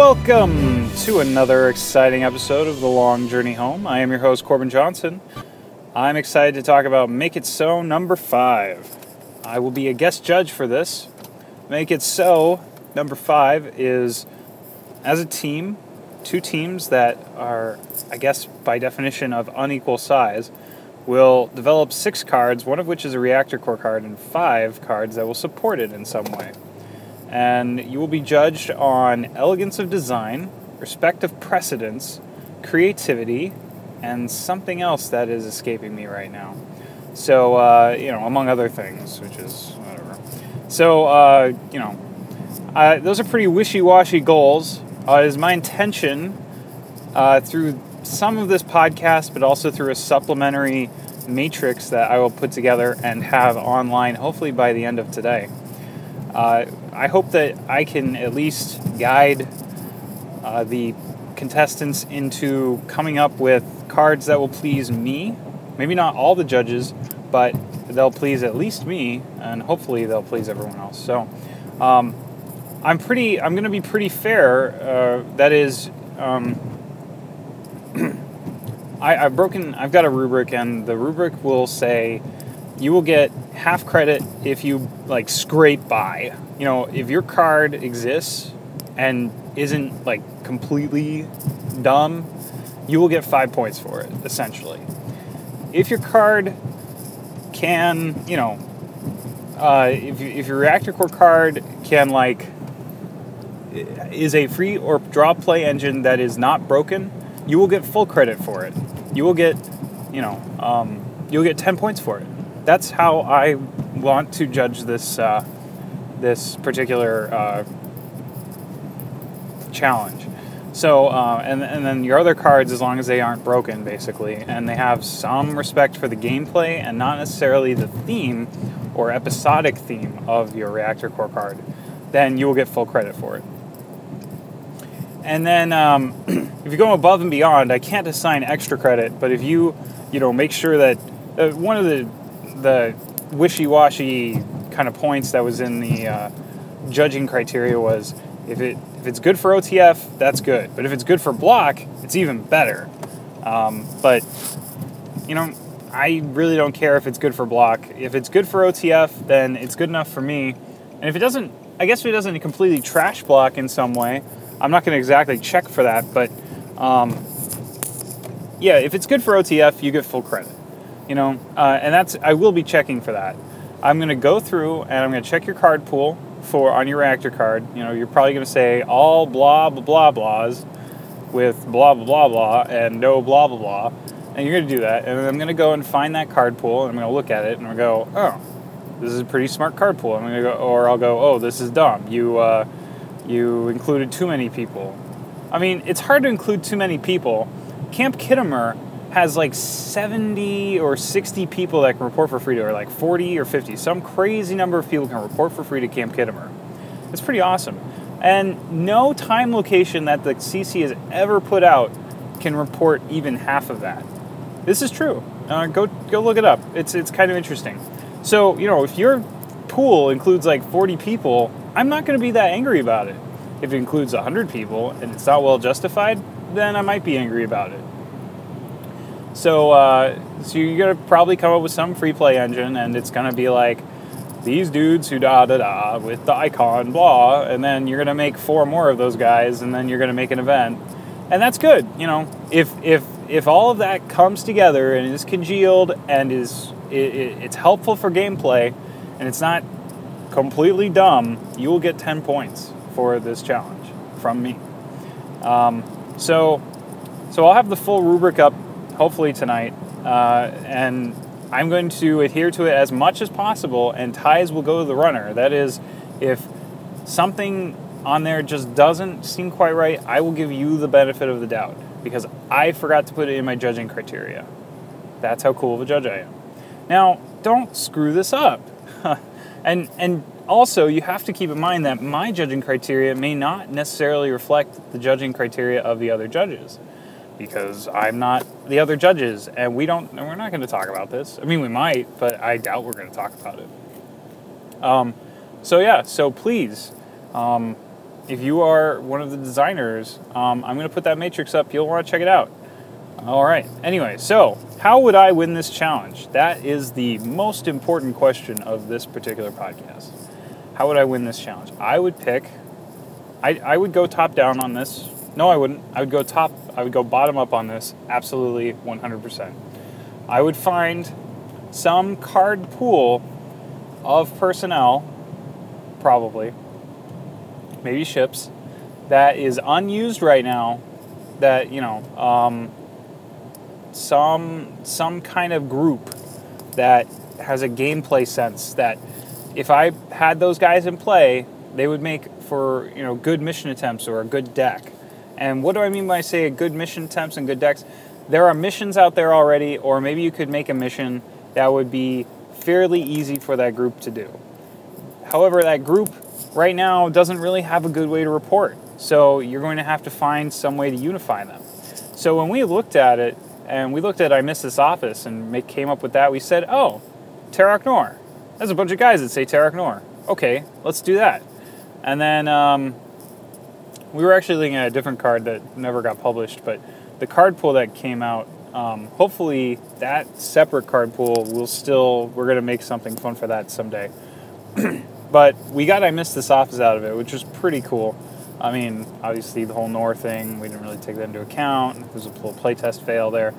Welcome to another exciting episode of The Long Journey Home. I am your host, Corbin Johnson. I'm excited to talk about Make It So number five. I will be a guest judge for this. Make It So number five is as a team, two teams that are, I guess, by definition of unequal size, will develop six cards, one of which is a reactor core card, and five cards that will support it in some way and you will be judged on elegance of design, respect of precedence, creativity, and something else that is escaping me right now. So, uh, you know, among other things, which is whatever. So, uh, you know, uh, those are pretty wishy washy goals. Uh, it is my intention uh, through some of this podcast, but also through a supplementary matrix that I will put together and have online hopefully by the end of today. Uh, I hope that I can at least guide uh, the contestants into coming up with cards that will please me. Maybe not all the judges, but they'll please at least me, and hopefully they'll please everyone else. So, um, I'm pretty. I'm going to be pretty fair. Uh, that is, um, I, I've broken. I've got a rubric, and the rubric will say you will get half credit if you like scrape by. You know, if your card exists and isn't like completely dumb, you will get five points for it, essentially. If your card can, you know, uh, if, if your reactor core card can like is a free or draw play engine that is not broken, you will get full credit for it. You will get, you know, um, you'll get 10 points for it that's how I want to judge this uh, this particular uh, challenge. So, uh, and, and then your other cards, as long as they aren't broken, basically, and they have some respect for the gameplay and not necessarily the theme or episodic theme of your reactor core card, then you will get full credit for it. And then, um, if you go above and beyond, I can't assign extra credit, but if you, you know, make sure that uh, one of the the wishy-washy kind of points that was in the uh, judging criteria was if it if it's good for OTF, that's good. But if it's good for block, it's even better. Um, but you know, I really don't care if it's good for block. If it's good for OTF, then it's good enough for me. And if it doesn't, I guess if it doesn't completely trash block in some way, I'm not going to exactly check for that. But um, yeah, if it's good for OTF, you get full credit you know, uh, and that's I will be checking for that. I'm going to go through and I'm going to check your card pool for on your reactor card. You know, you're probably going to say all blah blah blah blahs with blah blah blah blah and no blah blah blah, and you're going to do that. And then I'm going to go and find that card pool and I'm going to look at it and I'm going to go, oh, this is a pretty smart card pool. I'm going to go, or I'll go, oh, this is dumb. You uh, you included too many people. I mean, it's hard to include too many people. Camp Khitomer has like 70 or 60 people that can report for free to, or like 40 or 50. Some crazy number of people can report for free to Camp Khitomer. It's pretty awesome. And no time location that the CC has ever put out can report even half of that. This is true. Uh, go go look it up. It's it's kind of interesting. So you know if your pool includes like 40 people, I'm not going to be that angry about it. If it includes 100 people and it's not well justified, then I might be angry about it. So, uh, so you're gonna probably come up with some free play engine, and it's gonna be like these dudes who da da da with the icon blah, and then you're gonna make four more of those guys, and then you're gonna make an event, and that's good. You know, if if if all of that comes together and is congealed and is it, it, it's helpful for gameplay, and it's not completely dumb, you will get ten points for this challenge from me. Um, so, so I'll have the full rubric up hopefully tonight. Uh, and I'm going to adhere to it as much as possible, and ties will go to the runner. That is, if something on there just doesn't seem quite right, I will give you the benefit of the doubt because I forgot to put it in my judging criteria. That's how cool of a judge I am. Now, don't screw this up. and and also, you have to keep in mind that my judging criteria may not necessarily reflect the judging criteria of the other judges because I'm not the other judges, and we don't. And we're not going to talk about this. I mean, we might, but I doubt we're going to talk about it. Um, so yeah, so please, um, if you are one of the designers, um, I'm going to put that matrix up. You'll want to check it out. All right. Anyway, so how would I win this challenge? That is the most important question of this particular podcast. How would I win this challenge? I would pick. I, I would go top down on this. No, I wouldn't. I would go top. I would go bottom up on this. Absolutely, 100%. I would find some card pool of personnel, probably, maybe ships, that is unused right now. That you know, um, some some kind of group that has a gameplay sense that if I had those guys in play, they would make for you know good mission attempts or a good deck. And what do I mean by say a good mission attempts and good decks? There are missions out there already, or maybe you could make a mission that would be fairly easy for that group to do. However, that group right now doesn't really have a good way to report. So you're going to have to find some way to unify them. So when we looked at it, and we looked at I Miss This Office and make, came up with that, we said, oh, Terok Nor. There's a bunch of guys that say Terok Nor. Okay, let's do that. And then um, we were actually looking at a different card that never got published, but the card pool that came out, um, hopefully that separate card pool will still, we're going to make something fun for that someday. but we got I Miss This Office out of it, which was pretty cool. I mean, obviously the whole Nor thing, we didn't really take that into account. There was a little playtest fail there.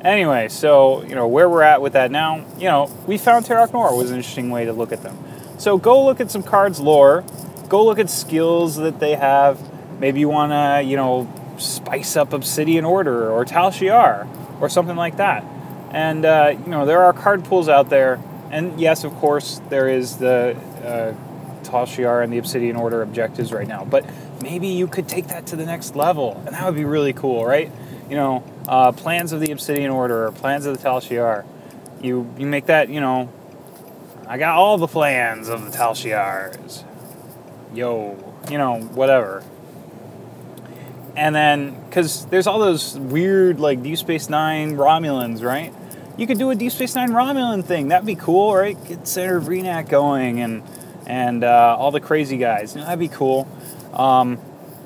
Anyway, so, you know, where we're at with that now, you know, we found Terok Nor was an interesting way to look at them. So go look at some cards lore, go look at skills that they have. Maybe you want to, you know, spice up Obsidian Order or Tal Shiar or something like that. And, uh, you know, there are card pools out there. And yes, of course, there is the uh, Tal Shiar and the Obsidian Order objectives right now. But maybe you could take that to the next level, and that would be really cool, right? You know, uh, plans of the Obsidian Order or plans of the Tal Shiar. You you make that, you know. I got all the plans of the Tal Shiars. Yo, you know, whatever. And then, because there's all those weird, like, Deep Space Nine Romulans, right? You could do a Deep Space Nine Romulan thing. That'd be cool, right? Get Senator Vreenak going and and uh, all the crazy guys. You know, that'd be cool. Um,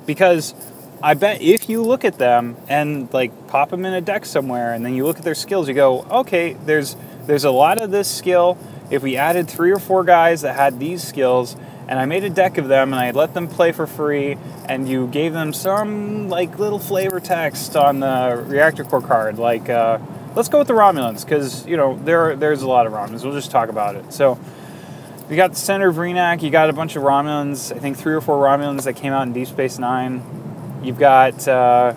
because I bet if you look at them and like pop them in a deck somewhere, and then you look at their skills, you go, okay, there's there's a lot of this skill. If we added three or four guys that had these skills, and I made a deck of them, and I let them play for free, and you gave them some like little flavor text on the reactor core card, like uh, let's go with the Romulans, because you know there there's a lot of Romulans. We'll just talk about it. So you got the Senator Vreenak, you got a bunch of Romulans, I think three or four Romulans that came out in Deep Space Nine. You've got, uh,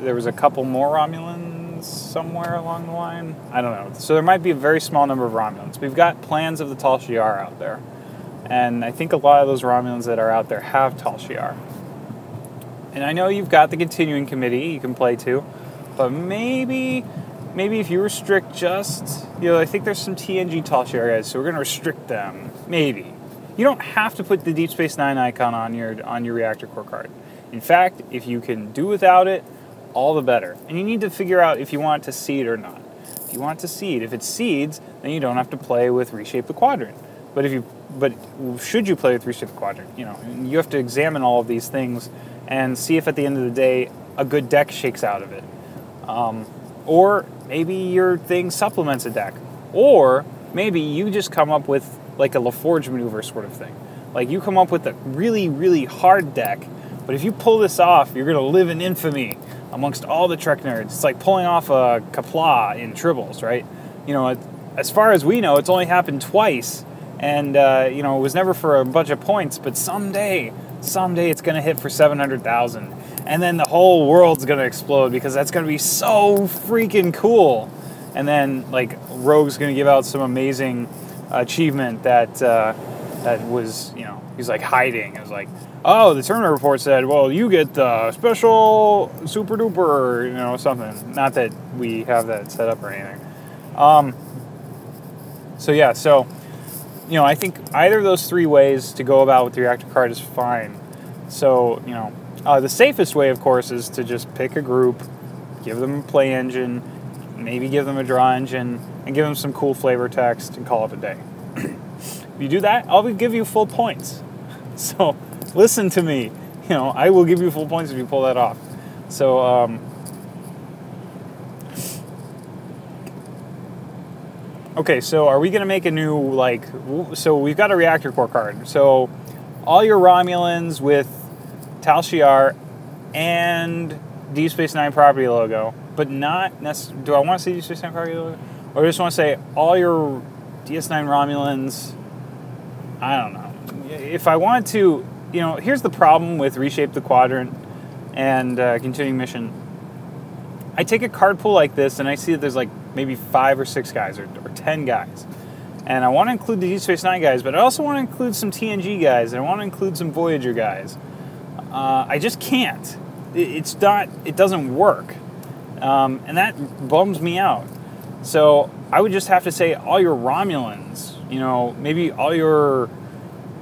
there was a couple more Romulans somewhere along the line. I don't know. So there might be a very small number of Romulans. We've got plans of the Tal Shiar out there. And I think a lot of those Romulans that are out there have Tal Shiar. And I know you've got the continuing committee you can play too, but maybe maybe if you restrict just, you know, I think there's some TNG Tal Shiar guys, so we're going to restrict them. Maybe. You don't have to put the Deep Space Nine icon on your on your reactor core card. In fact, if you can do without it, all the better. And you need to figure out if you want to seed or not. If you want to seed, if it seeds, then you don't have to play with reshape the quadrant. But if you but should you play a three step quadrant? You know, you have to examine all of these things and see if at the end of the day a good deck shakes out of it. Um, or maybe your thing supplements a deck. Or maybe you just come up with like a LaForge maneuver sort of thing. Like you come up with a really, really hard deck, but if you pull this off, you're going to live in infamy amongst all the Trek nerds. It's like pulling off a Qapla' in Tribbles, right? You know, as far as we know, it's only happened twice, and uh, you know, it was never for a bunch of points. But someday, someday, it's going to hit for seven hundred thousand and then the whole world's gonna explode because that's gonna be so freaking cool. And then like Rogue's gonna give out some amazing achievement that uh, that was you know he's like hiding. It was like oh the tournament report said well you get the special super duper you know something. Not that we have that set up or anything. Um, so yeah so you know I think either of those three ways to go about with the reactor card is fine. So you know uh, the safest way, of course, is to just pick a group, give them a play engine, maybe give them a draw engine, and give them some cool flavor text and call it a day. If you do that, I'll give you full points. So listen to me. You know, I will give you full points if you pull that off. So, um, okay, so are we going to make a new, like, so we've got a reactor core card. So all your Romulans with Tal Shiar and Deep Space Nine property logo, but not necessarily, do I want to say Deep Space Nine property logo? Or I just want to say all your DS9 Romulans, I don't know. If I want to, you know, here's the problem with Reshape the Quadrant and uh, Continuing Mission. I take a card pool like this and I see that there's like maybe five or six guys or, or ten guys. And I want to include the Deep Space Nine guys, but I also want to include some TNG guys and I want to include some Voyager guys. Uh, I just can't. It's not. It doesn't work, um, and that bums me out. So I would just have to say all your Romulans. You know, maybe all your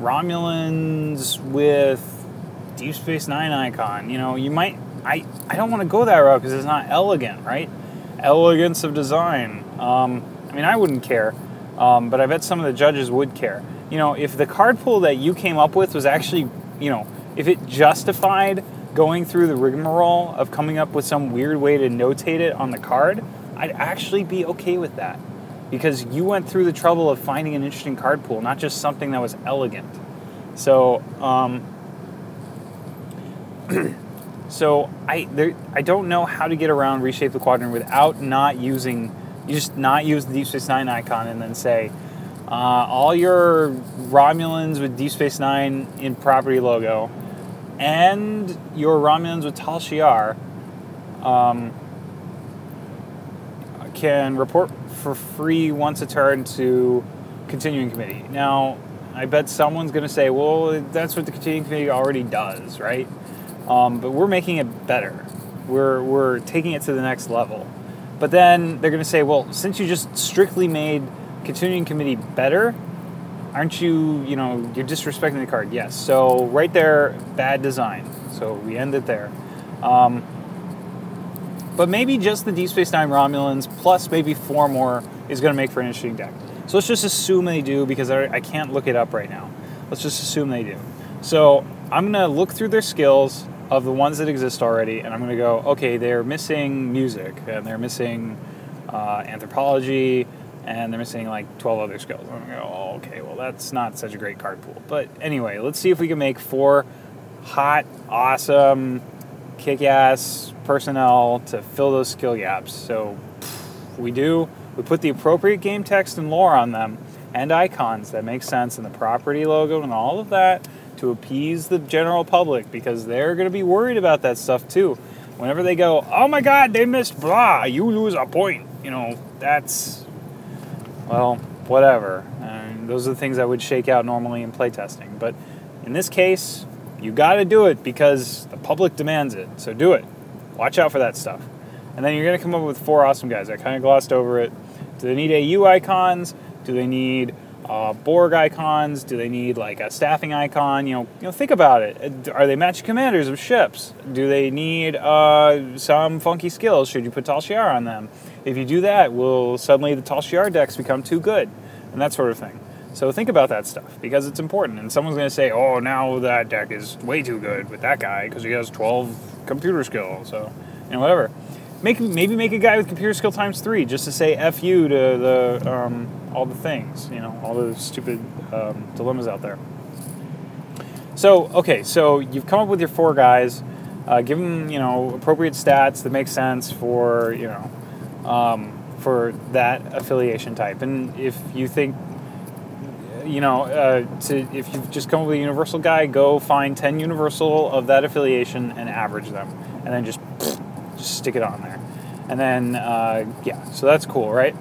Romulans with Deep Space Nine icon. You know, you might. I I don't want to go that route because it's not elegant, right? Elegance of design. Um, I mean, I wouldn't care, um, but I bet some of the judges would care. You know, if the card pool that you came up with was actually, you know, if it justified going through the rigmarole of coming up with some weird way to notate it on the card, I'd actually be okay with that. Because you went through the trouble of finding an interesting card pool, not just something that was elegant. So, um, so I there, I don't know how to get around reshape the quadrant without not using you just not use the Deep Space Nine icon and then say uh, all your Romulans with Deep Space Nine in property logo and your Romulans with Tal Shiar um, can report for free once a turn to continuing committee. Now, I bet someone's going to say, well, that's what the continuing committee already does, right? Um, but we're making it better. We're, we're taking it to the next level. But then they're going to say, well, since you just strictly made continuing committee better, aren't you, you know, you're disrespecting the card? Yes. So right there, bad design. So we end it there. Um, but maybe just the Deep Space Nine Romulans plus maybe four more is going to make for an interesting deck. So let's just assume they do because I, I can't look it up right now. Let's just assume they do. So I'm going to look through their skills of the ones that exist already, and I'm going to go, okay, they're missing music, and they're missing uh, anthropology, and they're missing like 12 other skills. I'm going to go, oh, okay, well, that's not such a great card pool. But anyway, let's see if we can make four hot, awesome, kick ass personnel to fill those skill gaps. So we do. We put the appropriate game text and lore on them and icons that make sense and the property logo and all of that to appease the general public because they're going to be worried about that stuff too. Whenever they go, oh my god, they missed blah, you lose a point. You know, that's well, whatever. And those are the things I would shake out normally in playtesting. But in this case, you got to do it because the public demands it. So do it. Watch out for that stuff. And then you're going to come up with four awesome guys. I kind of glossed over it. Do they need AU icons? Do they need uh, Borg icons? Do they need like a staffing icon? You know, you know, think about it. Are they match commanders of ships? Do they need uh, some funky skills? Should you put Tal Shiar on them? If you do that, will suddenly the Tal Shiar decks become too good? And that sort of thing. So think about that stuff because it's important. And someone's going to say, "Oh, now that deck is way too good with that guy because he has 12 computer skill." So, you know, whatever. Make maybe make a guy with computer skill times three just to say "f you" to the um, all the things, you know, all the stupid um, dilemmas out there. So okay, so you've come up with your four guys. Uh, give them you know appropriate stats that make sense for you know um, for that affiliation type. And if you think, you know, uh, to, if you've just come up with a universal guy, go find 10 universal of that affiliation and average them. And then just stick it on there. And then, uh, yeah, so that's cool, right?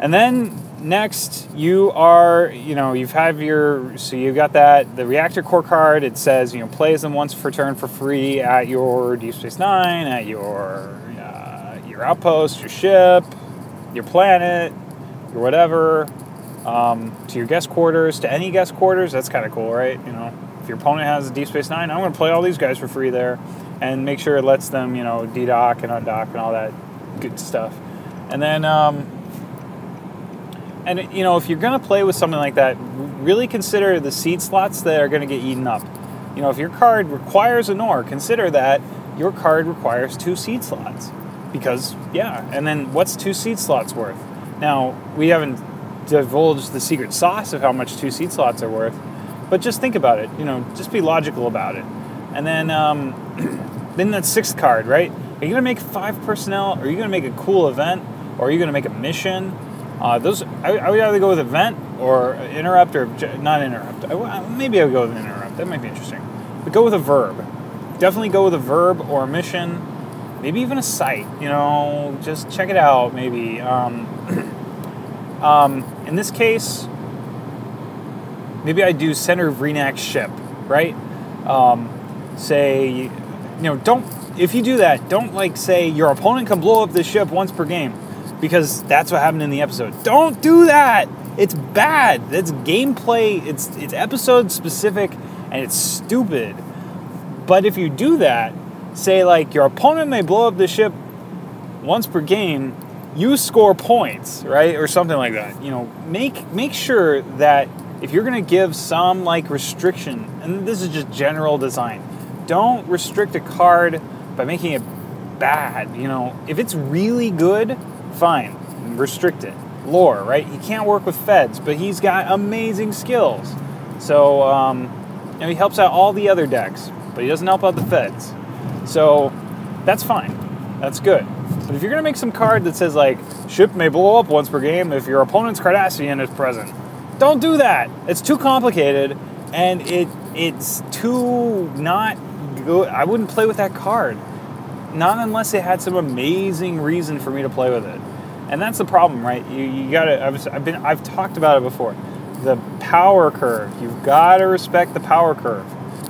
And then next you are you know you've had your so you've got that the reactor core card it says you know plays them once per turn for free at your deep space nine at your your outpost, your ship, your planet, your whatever, um, to your guest quarters, to any guest quarters. That's kind of cool, right? You know, your opponent has a Deep Space Nine, I'm going to play all these guys for free there, and make sure it lets them, you know, dedock and undock and all that good stuff. And then, um, and you know, if you're gonna play with something like that, really consider the seed slots that are gonna get eaten up. You know, if your card requires an Nor, consider that your card requires two seed slots. Because, yeah, and then what's two seed slots worth? Now, we haven't divulged the secret sauce of how much two seed slots are worth, but just think about it. You know, just be logical about it. And then, um, then that sixth card, right? Are you gonna make five personnel? Are you gonna make a cool event? Or are you gonna make a mission? Uh, those I, I, would either go with event or interrupt or not interrupt. I, maybe I would go with interrupt. That might be interesting. But go with a verb. Definitely go with a verb or a mission. Maybe even a site. You know, just check it out. Maybe. Um, um, in this case, maybe I do Senator Vreenak's ship. Right. Um, say, you know, don't. If you do that, don't like say your opponent can blow up this ship once per game because that's what happened in the episode. Don't do that. It's bad. That's gameplay. It's it's episode specific and it's stupid. But if you do that, say like your opponent may blow up the ship once per game, you score points, right? Or something like that. You know, make make sure that if you're going to give some like restriction, and this is just general design, don't restrict a card by making it bad. You know, if it's really good, fine, restrict it. Lore, right? He can't work with feds, but he's got amazing skills. So, um, you know, he helps out all the other decks, but he doesn't help out the feds. So, that's fine. That's good. But if you're going to make some card that says, like, ship may blow up once per game if your opponent's Cardassian is present, don't do that. It's too complicated, and it it's too not good. I wouldn't play with that card. Not unless it had some amazing reason for me to play with it. And that's the problem, right? You, you gotta, I've, been, I've talked about it before. The power curve. You've gotta respect the power curve.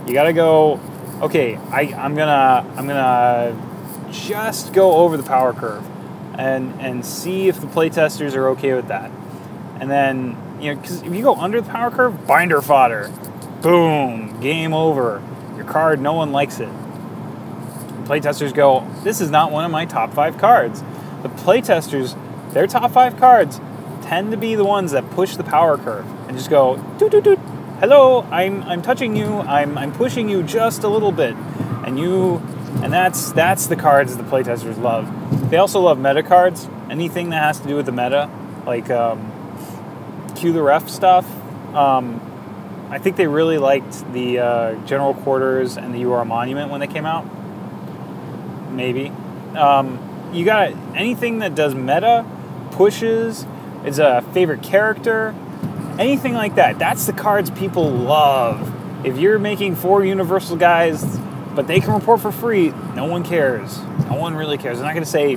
You gotta go, okay, I, I'm gonna, I'm gonna just go over the power curve and, and see if the playtesters are okay with that. And then, you know, because if you go under the power curve, binder fodder, boom, game over. Your card, no one likes it playtesters go, this is not one of my top five cards. The playtesters, their top five cards tend to be the ones that push the power curve and just go, doot, doot, doot. hello, I'm, I'm touching you, I'm, I'm pushing you just a little bit. And you, and that's, that's the cards the playtesters love. They also love meta cards, anything that has to do with the meta, like um, cue the ref stuff. Um, I think they really liked the uh, General Quarters and the UR Monument when they came out maybe. Um, you got anything that does meta, pushes, is a favorite character, anything like that. That's the cards people love. If you're making four universal guys, but they can report for free, no one cares. No one really cares. I'm not going to say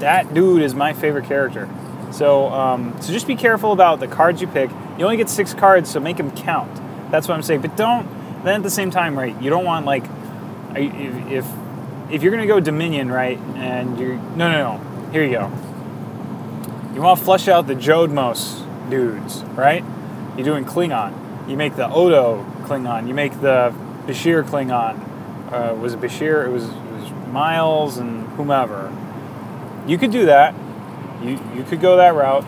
that dude is my favorite character. So, um, so just be careful about the cards you pick. You only get six cards, so make them count. That's what I'm saying. But don't. Then at the same time, right? You don't want like, if if you're to go Dominion, right, and you're no, no, no. Here you go. You want to flush out the Jodmos dudes, right? You're doing Klingon. You make the Odo Klingon. You make the Bashir Klingon. Uh, was it Bashir? It was, it was Miles and whomever. You could do that. You you could go that route.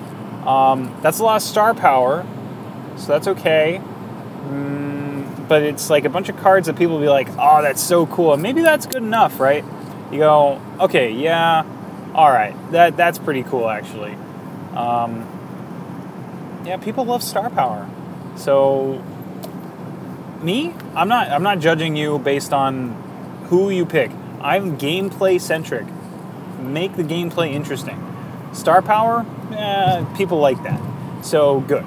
Um, that's a lot of star power, so that's okay. Mm, but it's like a bunch of cards that people will be like, oh, that's so cool. And maybe that's good enough, right? You go, okay, yeah, all right, that that's pretty cool actually. Um, yeah, people love star power. So me, I'm not I'm not judging you based on who you pick. I'm gameplay centric. Make the gameplay interesting. Star power, eh, people like that. So good.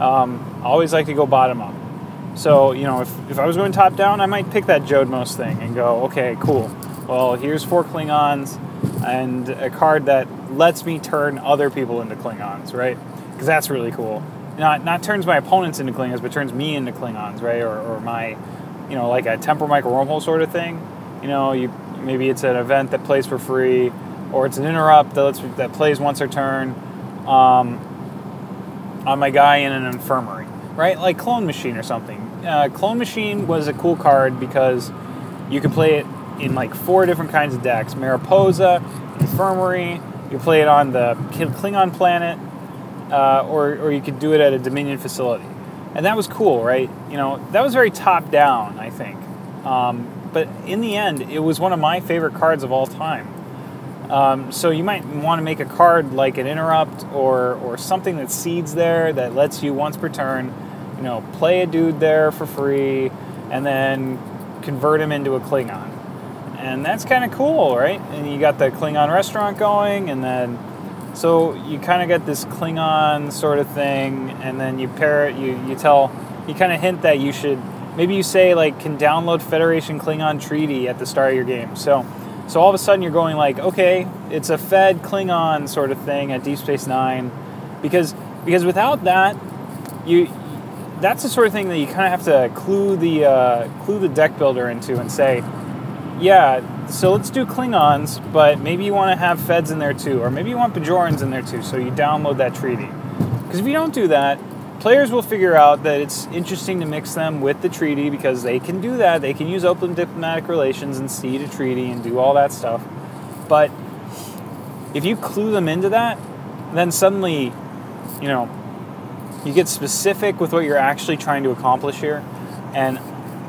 Um, always like to go bottom up. So, you know, if, if I was going top down, I might pick that Jodmos thing and go, okay, cool. Well, here's four Klingons and a card that lets me turn other people into Klingons, right? Because that's really cool. Not, not turns my opponents into Klingons, but turns me into Klingons, right? Or, or my, you know, like a Temporal Micro sort of thing. You know, you maybe it's an event that plays for free, or it's an interrupt that lets, that plays once a turn um, on my guy in an infirmary, right? Like Clone Machine or something uh, Clone Machine was a cool card because you could play it in like four different kinds of decks: Mariposa, Infirmary. You play it on the Klingon planet, uh, or or you could do it at a Dominion facility, and that was cool, right? You know, that was very top down, I think. Um, but in the end, it was one of my favorite cards of all time. Um, so you might want to make a card like an interrupt or or something that seeds there that lets you once per turn, you know, play a dude there for free, and then convert him into a Klingon, and that's kind of cool, right? And you got the Klingon restaurant going, and then so you kind of get this Klingon sort of thing, and then you pair it. You you tell you kind of hint that you should maybe you say like can download Federation Klingon Treaty at the start of your game. So so all of a sudden you're going like, okay, it's a Fed Klingon sort of thing at Deep Space Nine, because because without that, you that's the sort of thing that you kind of have to clue the uh, clue the deck builder into and say, yeah, so let's do Klingons, but maybe you want to have Feds in there too, or maybe you want Bajorans in there too. So you download that treaty, because if you don't do that, players will figure out that it's interesting to mix them with the treaty because they can do that. They can use open diplomatic relations and seed a treaty and do all that stuff. But if you clue them into that, then suddenly, you know, you get specific with what you're actually trying to accomplish here. And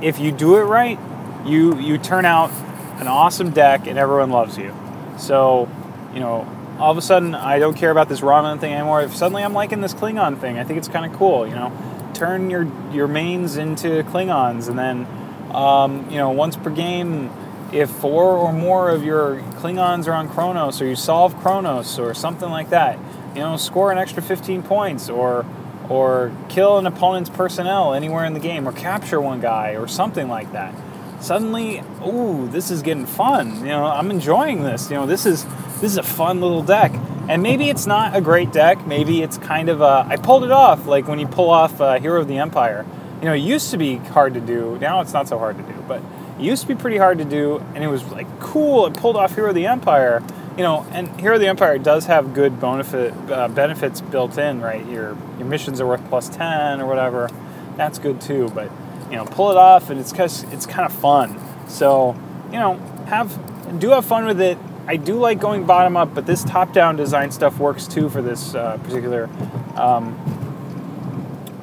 if you do it right, you you turn out an awesome deck and everyone loves you. So, you know, all of a sudden I don't care about this Romulan thing anymore. If suddenly I'm liking this Klingon thing, I think it's kind of cool. You know, turn your your mains into Klingons, and then um, you know once per game, if four or more of your Klingons are on Kronos, or you solve Kronos, or something like that, you know, score an extra 15 points, or or kill an opponent's personnel anywhere in the game, or capture one guy, or something like that. Suddenly, ooh, this is getting fun. You know, I'm enjoying this. You know, this is this is a fun little deck. And maybe it's not a great deck. Maybe it's kind of a. I pulled it off, like when you pull off uh, Hero of the Empire. You know, it used to be hard to do. Now it's not so hard to do, but it used to be pretty hard to do, and it was like cool. It pulled off Hero of the Empire. You know, and Hero of the Empire does have good benefit, uh, benefits built in, right? Your your missions are worth plus ten or whatever. That's good too. But you know, pull it off, and it's it's kind of fun. So you know, have do have fun with it I do like going bottom up, but this top down design stuff works too for this uh, particular um,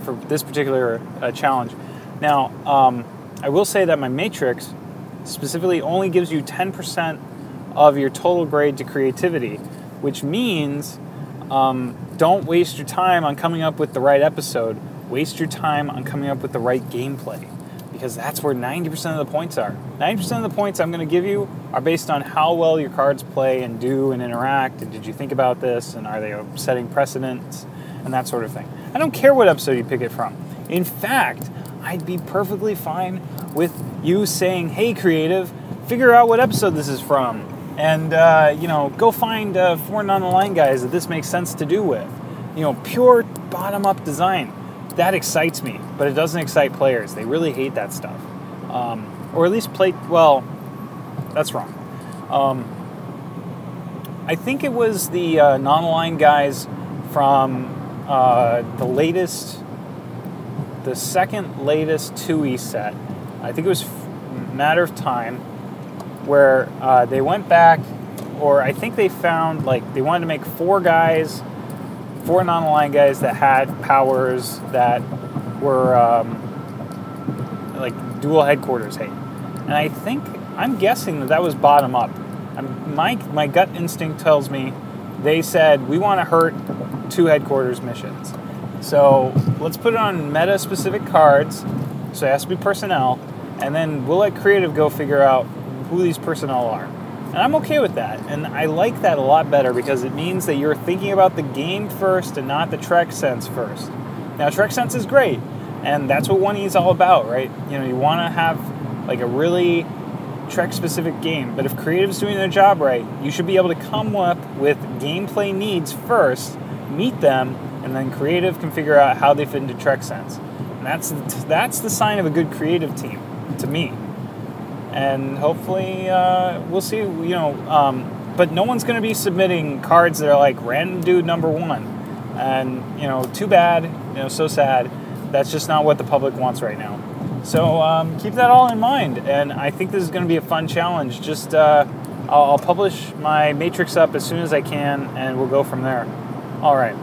for this particular uh, challenge. Now, um, I will say that my matrix specifically only gives you 10% of your total grade to creativity, which means um, don't waste your time on coming up with the right episode. Waste your time on coming up with the right gameplay because that's where 90% of the points are. 90% of the points I'm going to give you are based on how well your cards play and do and interact, and did you think about this, and are they setting precedents, and that sort of thing. I don't care what episode you pick it from. In fact, I'd be perfectly fine with you saying, hey, creative, figure out what episode this is from, and, uh, you know, go find uh, four non-aligned guys that this makes sense to do with. You know, pure bottom-up design that excites me, but it doesn't excite players. They really hate that stuff, um, or at least play. Well, that's wrong. Um, I think it was the uh, non-aligned guys from uh, the latest, the second latest 2e set. I think it was Matter of Time, where uh, they went back, or I think they found like they wanted to make four guys four non-aligned guys that had powers that were um, like dual headquarters hate, and I think I'm guessing that that was bottom up. I'm, my my gut instinct tells me they said we want to hurt two headquarters missions. So let's put it on meta specific cards. So it has to be personnel, and then we'll let creative go figure out who these personnel are. And I'm okay with that. And I like that a lot better because it means that you're thinking about the game first and not the Trek sense first. Now, Trek sense is great, and that's what 1E is all about, right? You know, you want to have like a really Trek specific game, but if creative's doing their job right, you should be able to come up with gameplay needs first, meet them, and then creative can figure out how they fit into Trek sense. And that's that's the sign of a good creative team to me and hopefully uh, we'll see. You know, um, but no one's going to be submitting cards that are like random dude number one, and you know, too bad. You know, so sad. That's just not what the public wants right now. So um, keep that all in mind, and I think this is going to be a fun challenge. Just uh, I'll, I'll publish my matrix up as soon as I can, and we'll go from there. All right.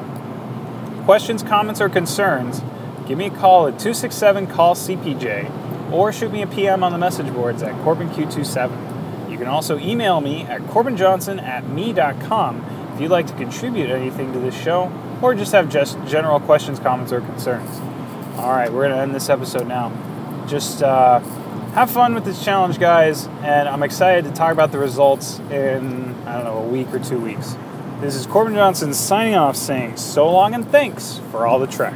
questions, comments, or concerns, give me a call at 267 call CPJ or shoot me a PM on the message boards at CorbinQ27. You can also email me at corbinjohnson at me.com if you'd like to contribute anything to this show or just have just general questions, comments, or concerns. All right, we're going to end this episode now. Just uh, have fun with this challenge, guys, and I'm excited to talk about the results in, I don't know, a week or two weeks. This is Corbin Johnson signing off saying so long and thanks for all the trek.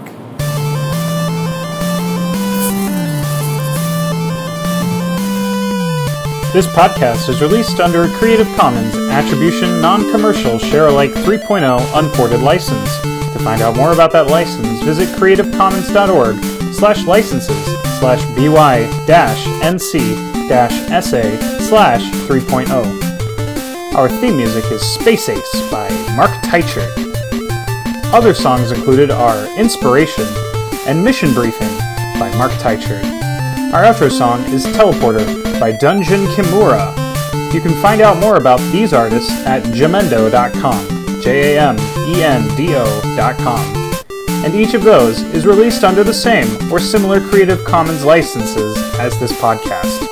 This podcast is released under a Creative Commons Attribution Non Commercial Share Alike 3.0 Unported license. To find out more about that license, visit creativecommons.org slash licenses slash by dash nc dash sa slash 3.0. Our theme music is Space Ace by Mark Teichert. Other songs included are Inspiration and Mission Briefing by Mark Teichert. Our outro song is Teleporter by Dungeon Kimura. You can find out more about these artists at jamendo.com, J A M E N D O.com. And each of those is released under the same or similar Creative Commons licenses as this podcast.